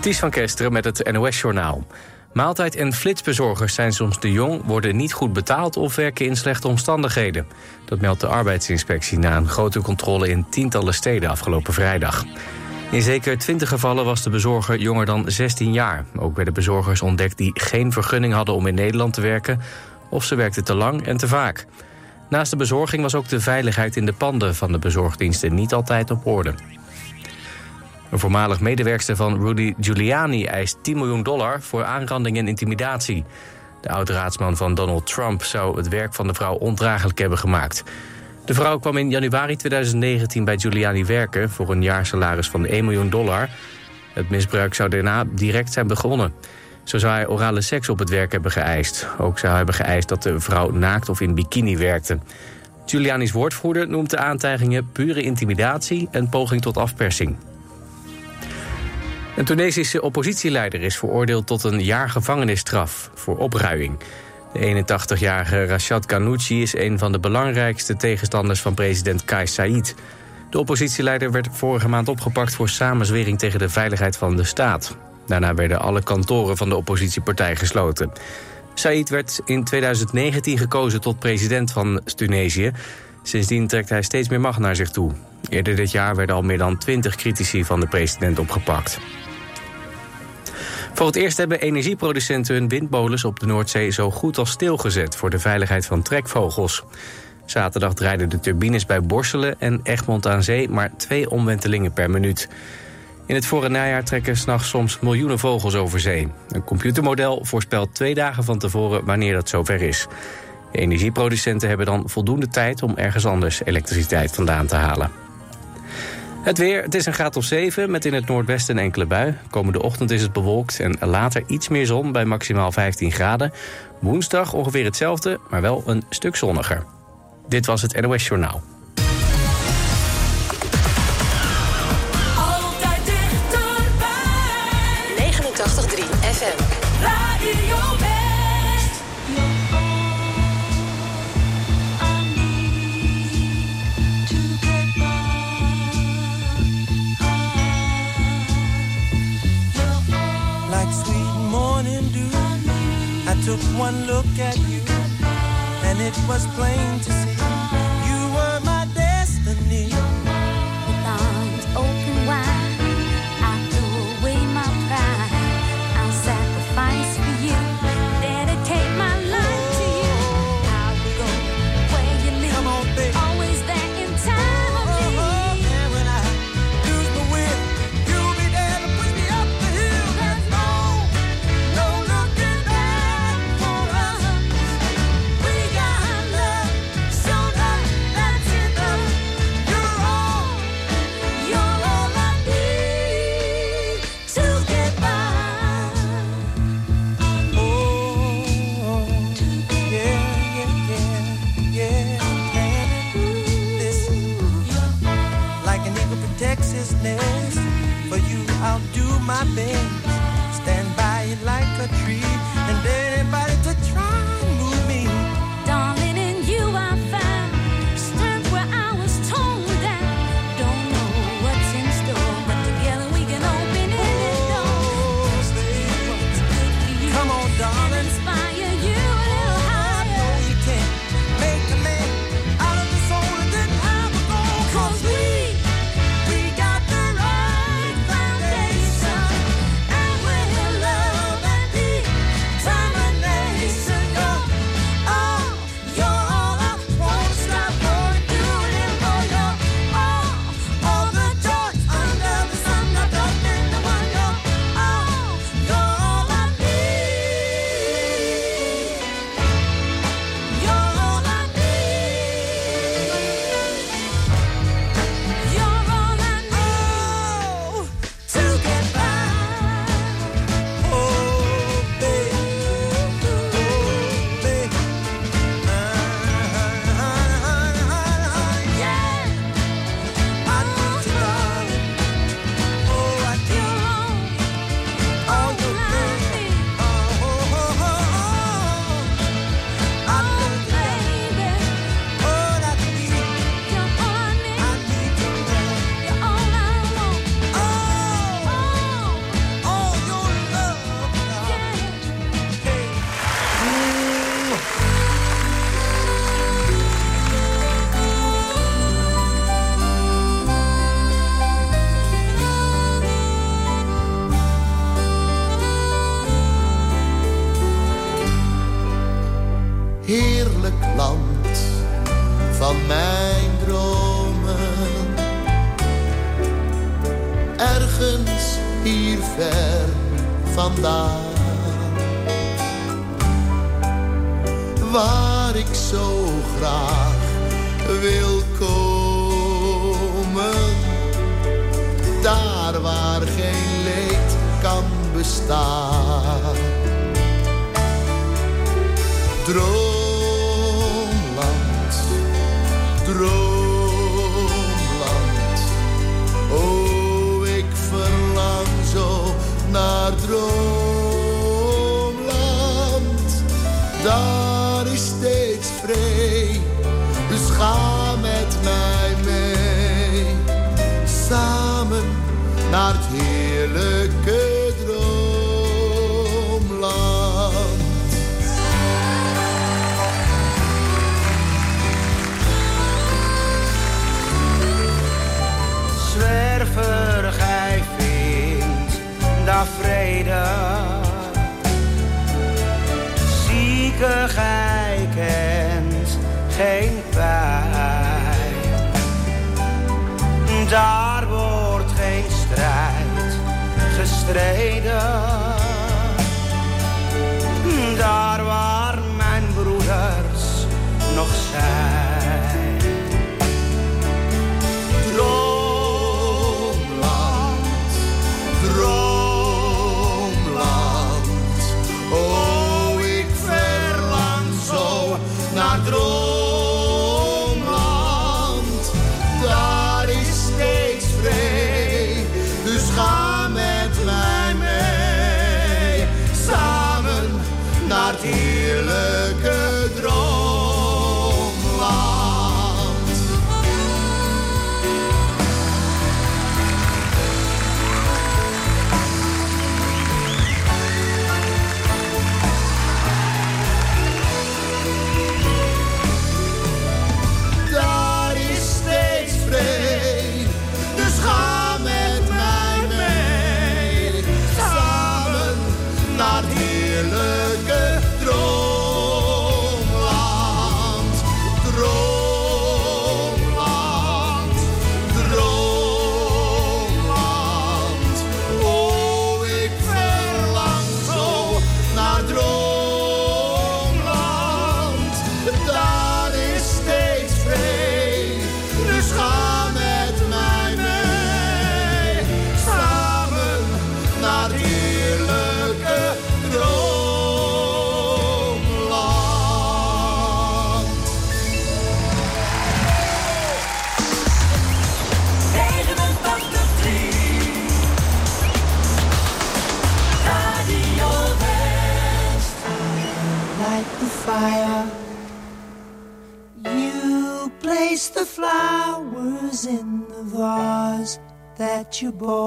Ties van Kesteren met het NOS-journaal. Maaltijd- en flitsbezorgers zijn soms te jong, worden niet goed betaald of werken in slechte omstandigheden. Dat meldt de arbeidsinspectie na een grote controle in tientallen steden afgelopen vrijdag. In zeker 20 gevallen was de bezorger jonger dan 16 jaar. Ook werden bezorgers ontdekt die geen vergunning hadden om in Nederland te werken... of ze werkten te lang en te vaak. Naast de bezorging was ook de veiligheid in de panden van de bezorgdiensten niet altijd op orde. Een voormalig medewerkster van Rudy Giuliani eist 10 miljoen dollar voor aanranding en intimidatie. De oud-raadsman van Donald Trump zou het werk van de vrouw ondraaglijk hebben gemaakt. De vrouw kwam in januari 2019 bij Giuliani werken voor een jaarsalaris van 1 miljoen dollar. Het misbruik zou daarna direct zijn begonnen. Zo zou hij orale seks op het werk hebben geëist. Ook zou hij hebben geëist dat de vrouw naakt of in bikini werkte. Giuliani's woordvoerder noemt de aantijgingen pure intimidatie en poging tot afpersing. Een Tunesische oppositieleider is veroordeeld tot een jaar gevangenisstraf voor opruiing. De 81-jarige Rashad Ghanouchi is een van de belangrijkste tegenstanders van president Kais Said. De oppositieleider werd vorige maand opgepakt voor samenzwering tegen de veiligheid van de staat. Daarna werden alle kantoren van de oppositiepartij gesloten. Said werd in 2019 gekozen tot president van Tunesië. Sindsdien trekt hij steeds meer macht naar zich toe. Eerder dit jaar werden al meer dan 20 critici van de president opgepakt. Voor het eerst hebben energieproducenten hun windmolens op de Noordzee zo goed als stilgezet voor de veiligheid van trekvogels. Zaterdag draaiden de turbines bij Borselen en Egmond aan Zee maar twee omwentelingen per minuut. In het voor- najaar trekken s'nachts soms miljoenen vogels over zee. Een computermodel voorspelt twee dagen van tevoren wanneer dat zover is. Energieproducenten hebben dan voldoende tijd om ergens anders elektriciteit vandaan te halen. Het weer, het is een graad of 7 met in het noordwesten een enkele bui. Komende ochtend is het bewolkt en later iets meer zon bij maximaal 15 graden. Woensdag ongeveer hetzelfde, maar wel een stuk zonniger. Dit was het NOS Journaal. Took one look at you, and it was plain to see saber. kan bestaan. Droom gelukkig, kent geen pijn. Daar wordt geen strijd gestreden. Daar waar mijn broeders nog zijn. you, boy.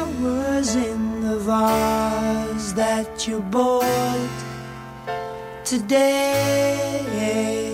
Flowers in the vase that you bought today.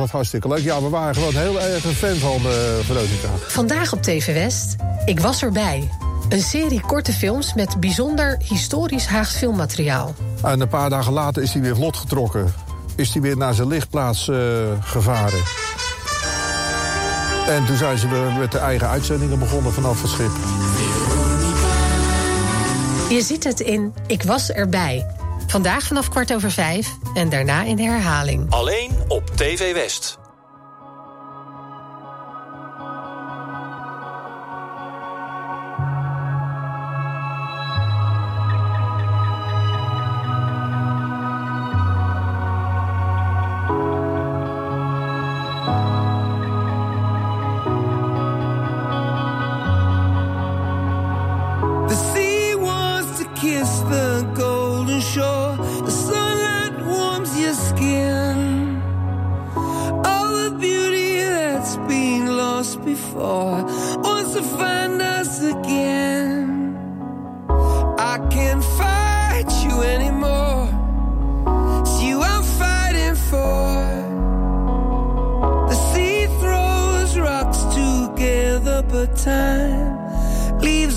Altijd hartstikke leuk. Ja, we waren gewoon heel erg een fan van eh Veronica. Vandaag op TV West, ik was erbij. Een serie korte films met bijzonder historisch Haags filmmateriaal. En een paar dagen later is hij weer vlot getrokken. Is hij weer naar zijn lichtplaats eh, gevaren. En toen zijn ze weer met de eigen uitzendingen begonnen vanaf het schip. Je ziet het in Ik was erbij. Vandaag vanaf kwart over vijf en daarna in de herhaling. Alleen op TV West.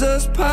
Jesus' power.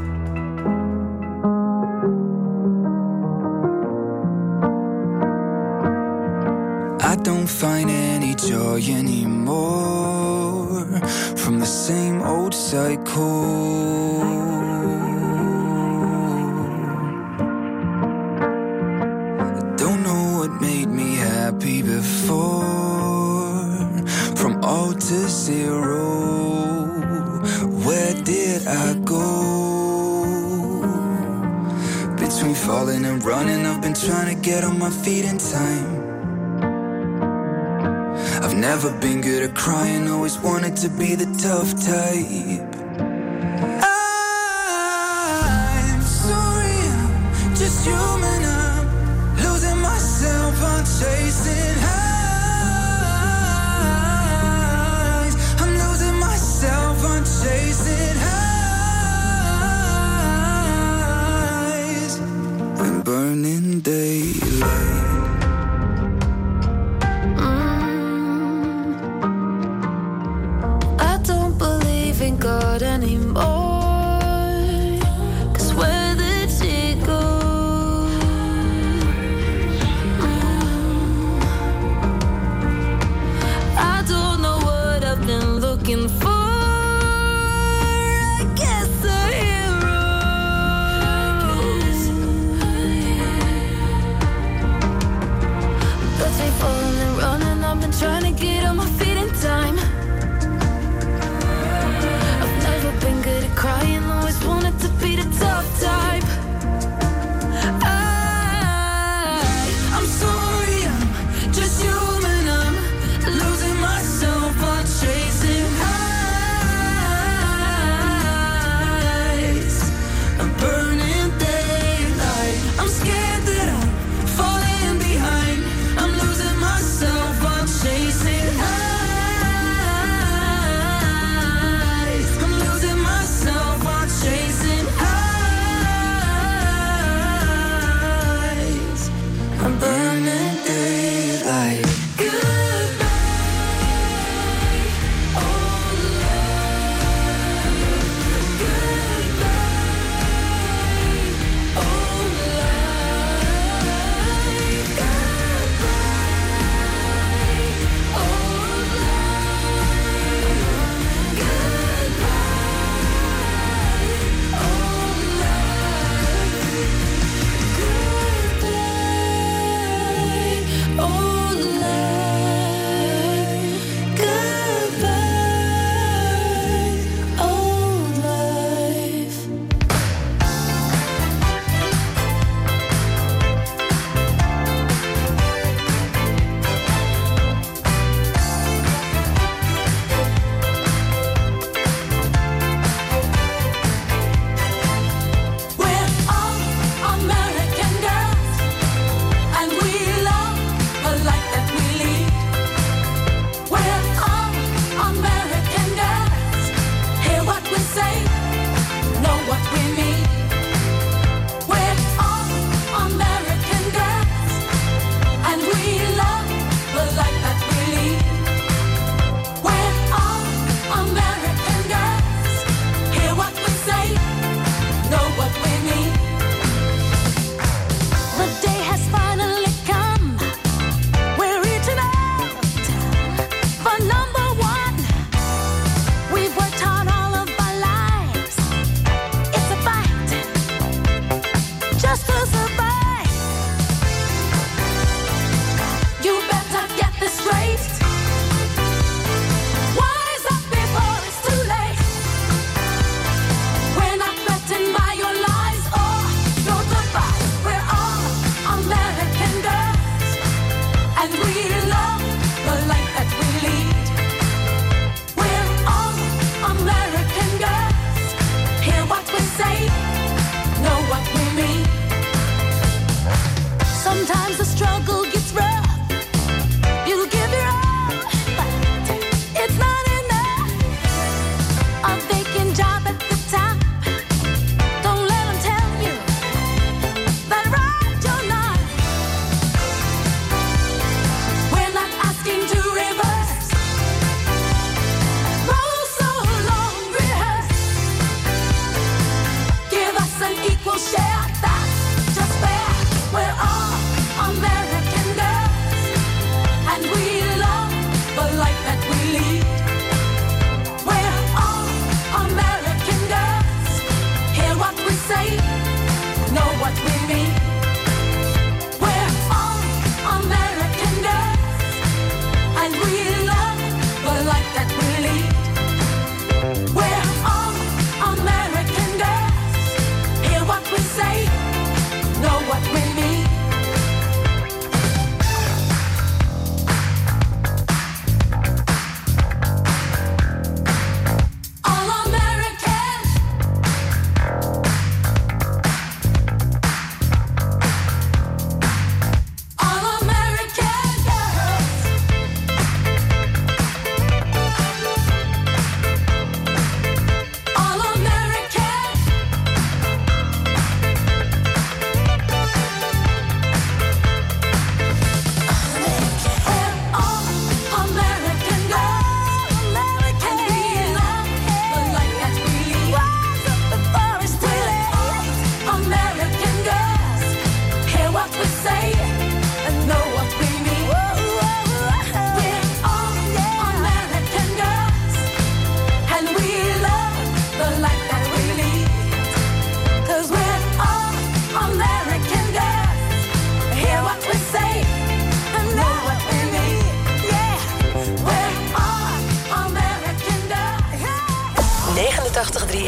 be the tough guy.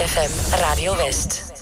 FM Radio West.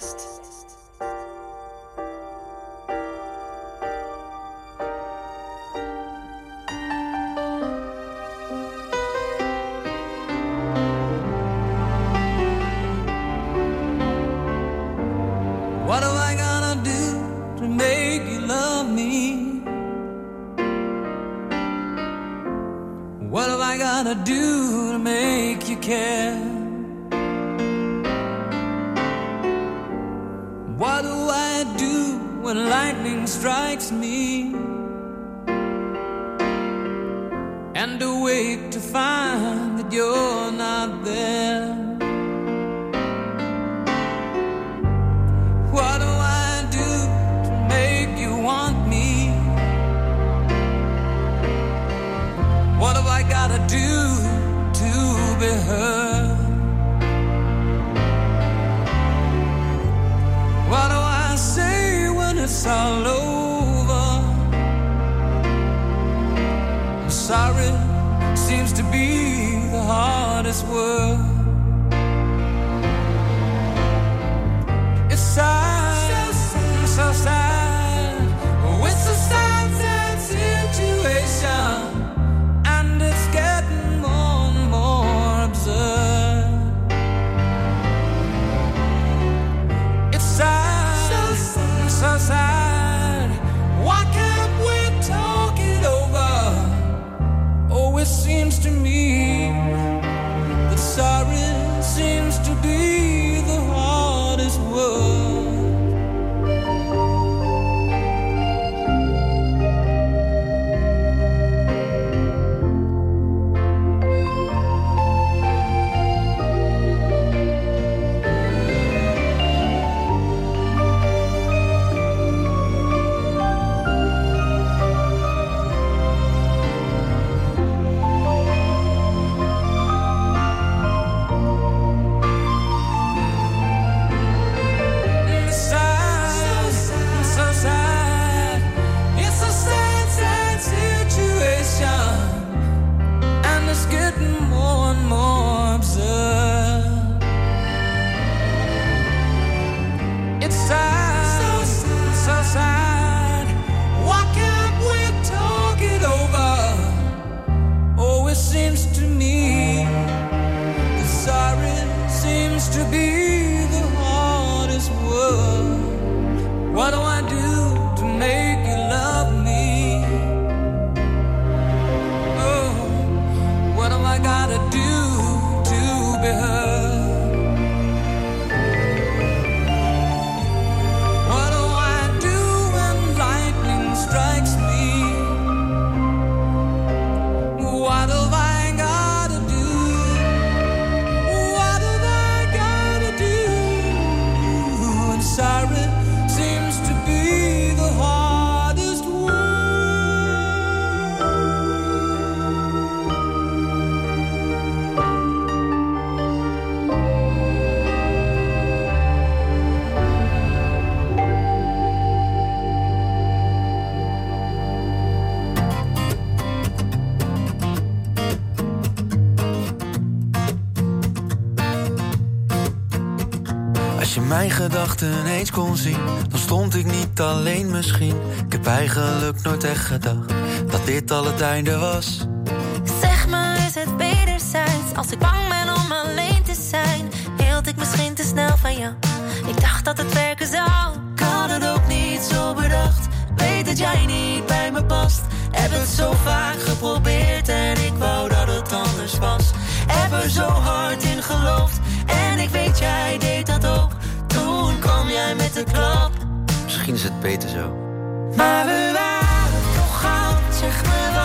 Als je mijn gedachten eens kon zien, dan stond ik niet alleen misschien. Ik heb eigenlijk nooit echt gedacht dat dit al het einde was. Zeg maar, is het wederzijds? Als ik bang ben om alleen te zijn, hield ik misschien te snel van jou. Ik dacht dat het werken zou. Ik had het ook niet zo bedacht. Weet dat jij niet bij me past. Heb het zo vaak geprobeerd en ik wou dat het anders was. Heb er zo hard in geloofd en ik weet jij deed Kom jij met de klap. Misschien is het beter zo. Maar we waren toch goud, zeg maar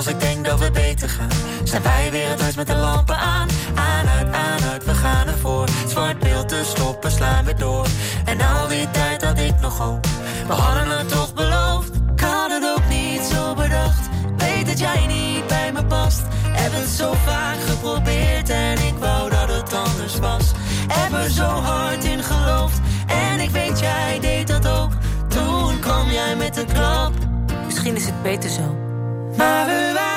als ik denk dat we beter gaan. Zijn wij weer het huis met de lampen aan. Aan, uit, aan, uit, we gaan ervoor. Zwart beeld te stoppen, slaan we door. En al die tijd had ik nog hoop. We hadden het toch beloofd. Ik had het ook niet zo bedacht. Weet dat jij niet bij me past. Heb het zo vaak geprobeerd en ik wou dat het anders was. Heb er zo hard in geloofd. En ik weet, jij deed dat ook. Toen kwam jij met de klap. Misschien is het beter zo. Maar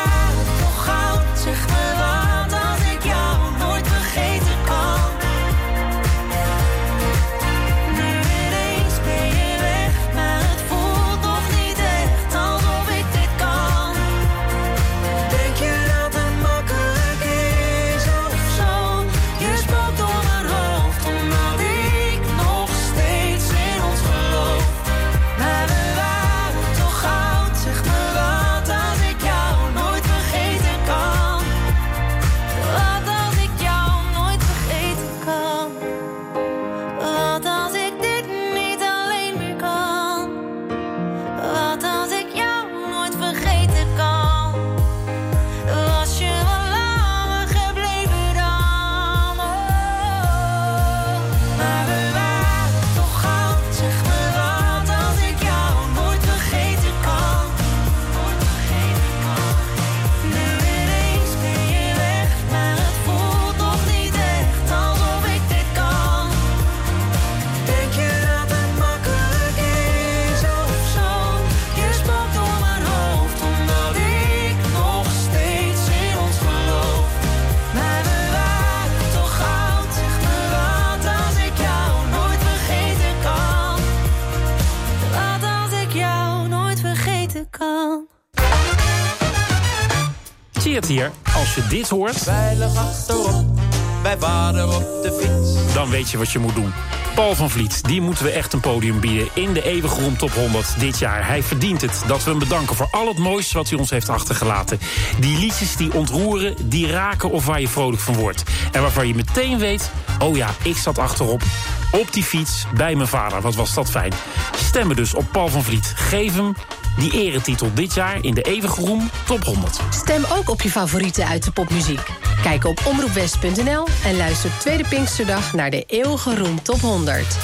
dit hoort... Veilig achterop, bij vader op de fiets. Dan weet je wat je moet doen. Paul van Vliet, die moeten we echt een podium bieden in de eeuwige rond top 100 dit jaar. Hij verdient het dat we hem bedanken voor al het moois wat hij ons heeft achtergelaten. Die liedjes die ontroeren, die raken of waar je vrolijk van wordt. En waarvan je meteen weet, oh ja, ik zat achterop op die fiets bij mijn vader. Wat was dat fijn. Stemmen dus op Paul van Vliet. Geef hem die eretitel dit jaar in de eeuwige roem top 100. Stem ook op je favorieten uit de popmuziek. Kijk op omroepwest.nl en luister tweede Pinksterdag naar de eeuwige roem top 100.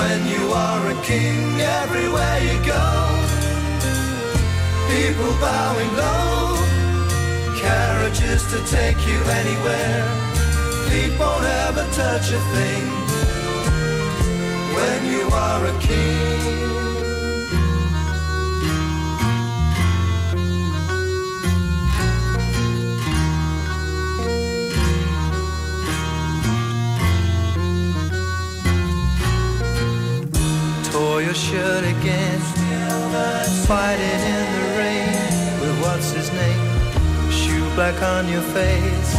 When you are a king, everywhere you go, people bowing low. Carriages to take you anywhere. Feet won't ever touch a thing. When you are a king. Tore your shirt again, fighting in the rain with what's his name? Shoe black on your face.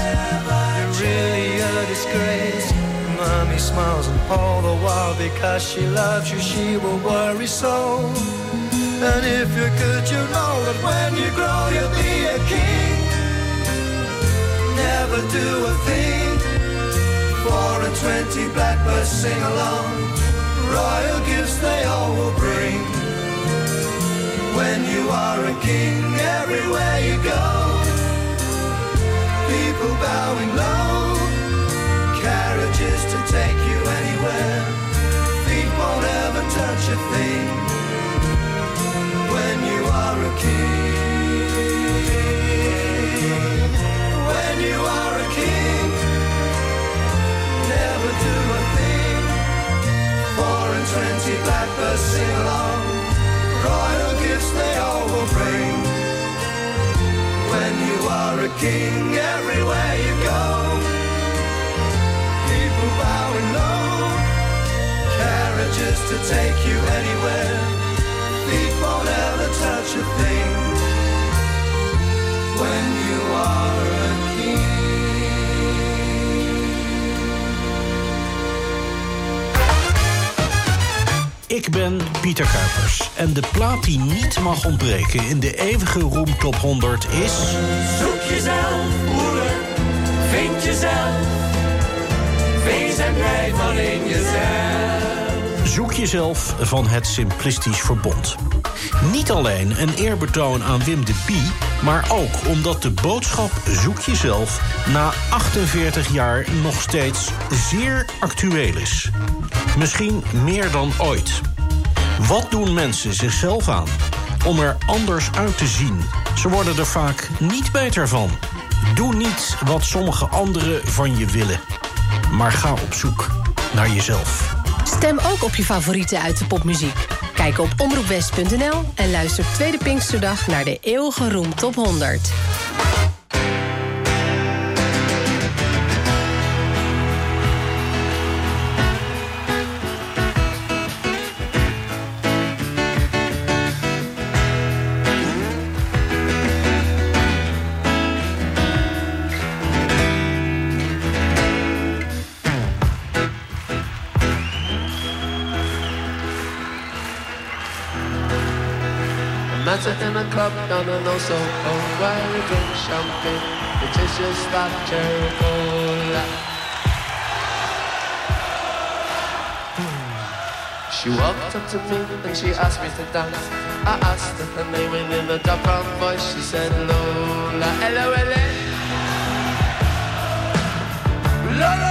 You're really a disgrace. Mommy smiles and all the while because she loves you, she will worry so. And if you're good, you know that when you grow, you'll be a king. Never do a thing. Four and twenty blackbirds sing along. Royal gifts they all will bring. When you are a king, everywhere you go, people bowing low, carriages to take you anywhere. Feet won't ever touch a thing. When you are a king, when you are a king, never do a thing. And twenty blackbirds sing along. Royal gifts they all will bring. When you are a king, everywhere you go, people bowing low. Carriages to take you anywhere. Feet won't ever touch a thing. Ik ben Pieter Kuipers en de plaat die niet mag ontbreken in de eeuwige Roem Top 100 is... Zoek jezelf, broeder, vind jezelf. Wees en blij van in jezelf. Zoek jezelf van het Simplistisch Verbond. Niet alleen een eerbetoon aan Wim de Bie, maar ook omdat de boodschap Zoek jezelf na 48 jaar nog steeds zeer actueel is. Misschien meer dan ooit. Wat doen mensen zichzelf aan om er anders uit te zien? Ze worden er vaak niet beter van. Doe niet wat sommige anderen van je willen, maar ga op zoek naar jezelf. Stem ook op je favorieten uit de popmuziek. Kijk op omroepwest.nl en luister tweede Pinksterdag naar de eeuwige Roem Top 100. Club down in Oso, oh, where we drink champagne. It just like cherry cola. She walked up to me and she asked me to dance. I asked her her name and in a dark brown voice she said. L-O-L-A. Lola, Lola,